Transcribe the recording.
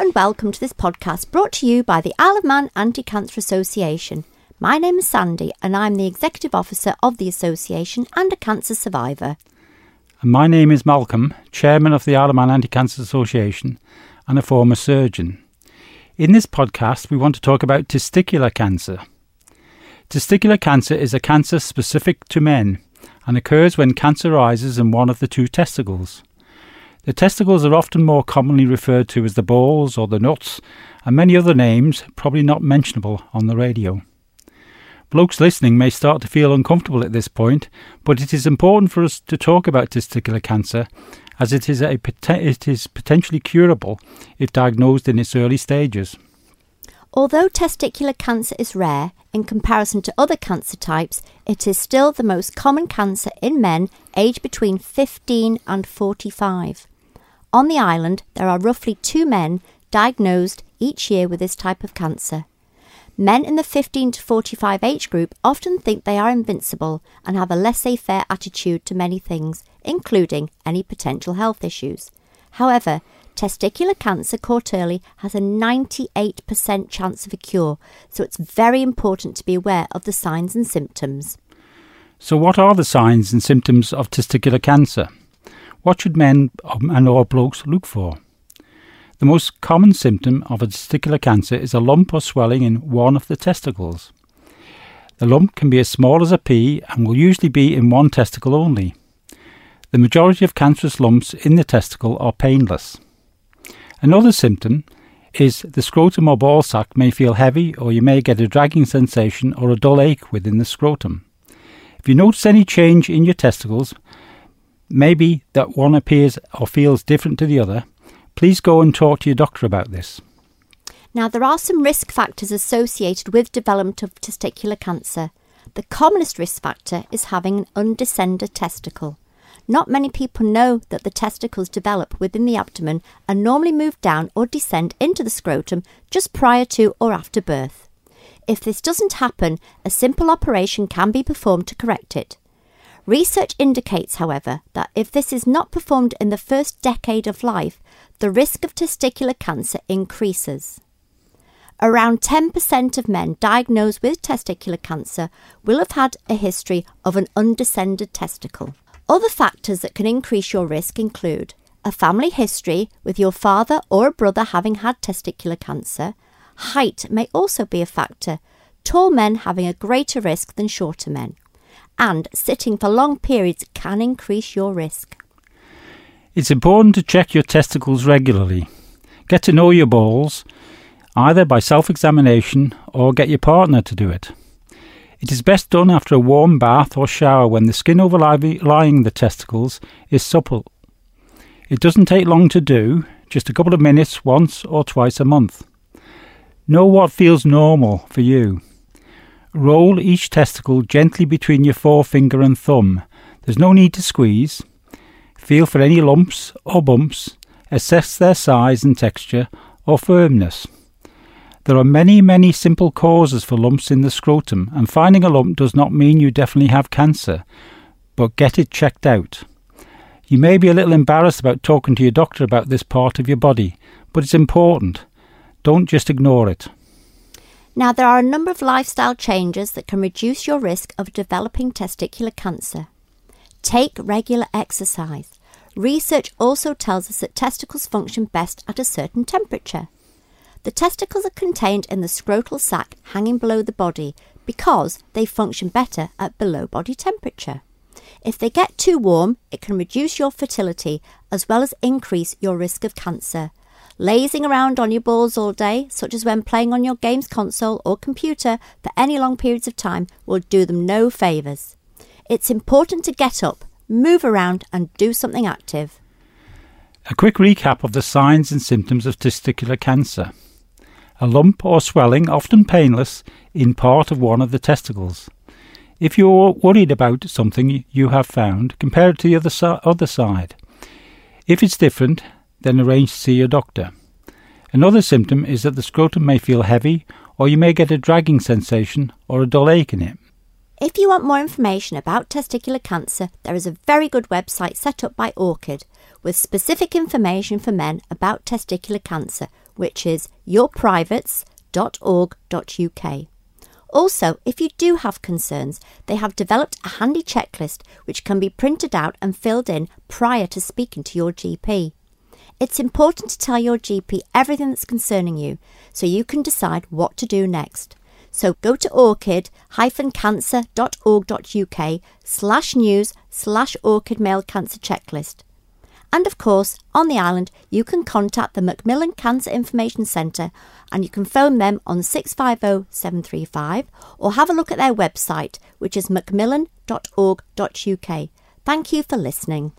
and welcome to this podcast brought to you by the Isle of Man Anti Cancer Association. My name is Sandy and I'm the Executive Officer of the Association and a cancer survivor. And my name is Malcolm, Chairman of the Isle of Man Anti Cancer Association and a former surgeon. In this podcast, we want to talk about testicular cancer. Testicular cancer is a cancer specific to men and occurs when cancer arises in one of the two testicles. The testicles are often more commonly referred to as the balls or the nuts, and many other names probably not mentionable on the radio. Blokes listening may start to feel uncomfortable at this point, but it is important for us to talk about testicular cancer as it is, a, it is potentially curable if diagnosed in its early stages. Although testicular cancer is rare in comparison to other cancer types, it is still the most common cancer in men aged between 15 and 45. On the island, there are roughly two men diagnosed each year with this type of cancer. Men in the 15 to 45 age group often think they are invincible and have a laissez faire attitude to many things, including any potential health issues. However, testicular cancer caught early has a 98% chance of a cure, so it's very important to be aware of the signs and symptoms. So, what are the signs and symptoms of testicular cancer? What should men and or blokes look for? The most common symptom of a testicular cancer is a lump or swelling in one of the testicles. The lump can be as small as a pea and will usually be in one testicle only. The majority of cancerous lumps in the testicle are painless. Another symptom is the scrotum or ball sac may feel heavy or you may get a dragging sensation or a dull ache within the scrotum. If you notice any change in your testicles, maybe that one appears or feels different to the other, Please go and talk to your doctor about this. Now, there are some risk factors associated with development of testicular cancer. The commonest risk factor is having an undescended testicle. Not many people know that the testicles develop within the abdomen and normally move down or descend into the scrotum just prior to or after birth. If this doesn't happen, a simple operation can be performed to correct it. Research indicates, however, that if this is not performed in the first decade of life, the risk of testicular cancer increases. Around 10% of men diagnosed with testicular cancer will have had a history of an undescended testicle. Other factors that can increase your risk include a family history with your father or a brother having had testicular cancer. Height may also be a factor, tall men having a greater risk than shorter men. And sitting for long periods can increase your risk. It's important to check your testicles regularly. Get to know your balls, either by self examination or get your partner to do it. It is best done after a warm bath or shower when the skin overlying the testicles is supple. It doesn't take long to do, just a couple of minutes once or twice a month. Know what feels normal for you. Roll each testicle gently between your forefinger and thumb. There's no need to squeeze. Feel for any lumps or bumps, assess their size and texture or firmness. There are many, many simple causes for lumps in the scrotum, and finding a lump does not mean you definitely have cancer, but get it checked out. You may be a little embarrassed about talking to your doctor about this part of your body, but it's important. Don't just ignore it. Now, there are a number of lifestyle changes that can reduce your risk of developing testicular cancer. Take regular exercise. Research also tells us that testicles function best at a certain temperature. The testicles are contained in the scrotal sac hanging below the body because they function better at below body temperature. If they get too warm, it can reduce your fertility as well as increase your risk of cancer. Lazing around on your balls all day, such as when playing on your games console or computer for any long periods of time, will do them no favours. It's important to get up, move around, and do something active. A quick recap of the signs and symptoms of testicular cancer. A lump or swelling, often painless, in part of one of the testicles. If you're worried about something you have found, compare it to the other, other side. If it's different, then arrange to see your doctor. Another symptom is that the scrotum may feel heavy, or you may get a dragging sensation or a dull ache in it. If you want more information about testicular cancer, there is a very good website set up by Orchid with specific information for men about testicular cancer, which is yourprivates.org.uk. Also, if you do have concerns, they have developed a handy checklist which can be printed out and filled in prior to speaking to your GP. It's important to tell your GP everything that's concerning you so you can decide what to do next. So go to orchid-cancer.org.uk slash news slash orchid male cancer checklist. And of course, on the island, you can contact the Macmillan Cancer Information Centre and you can phone them on 650 735 or have a look at their website, which is macmillan.org.uk. Thank you for listening.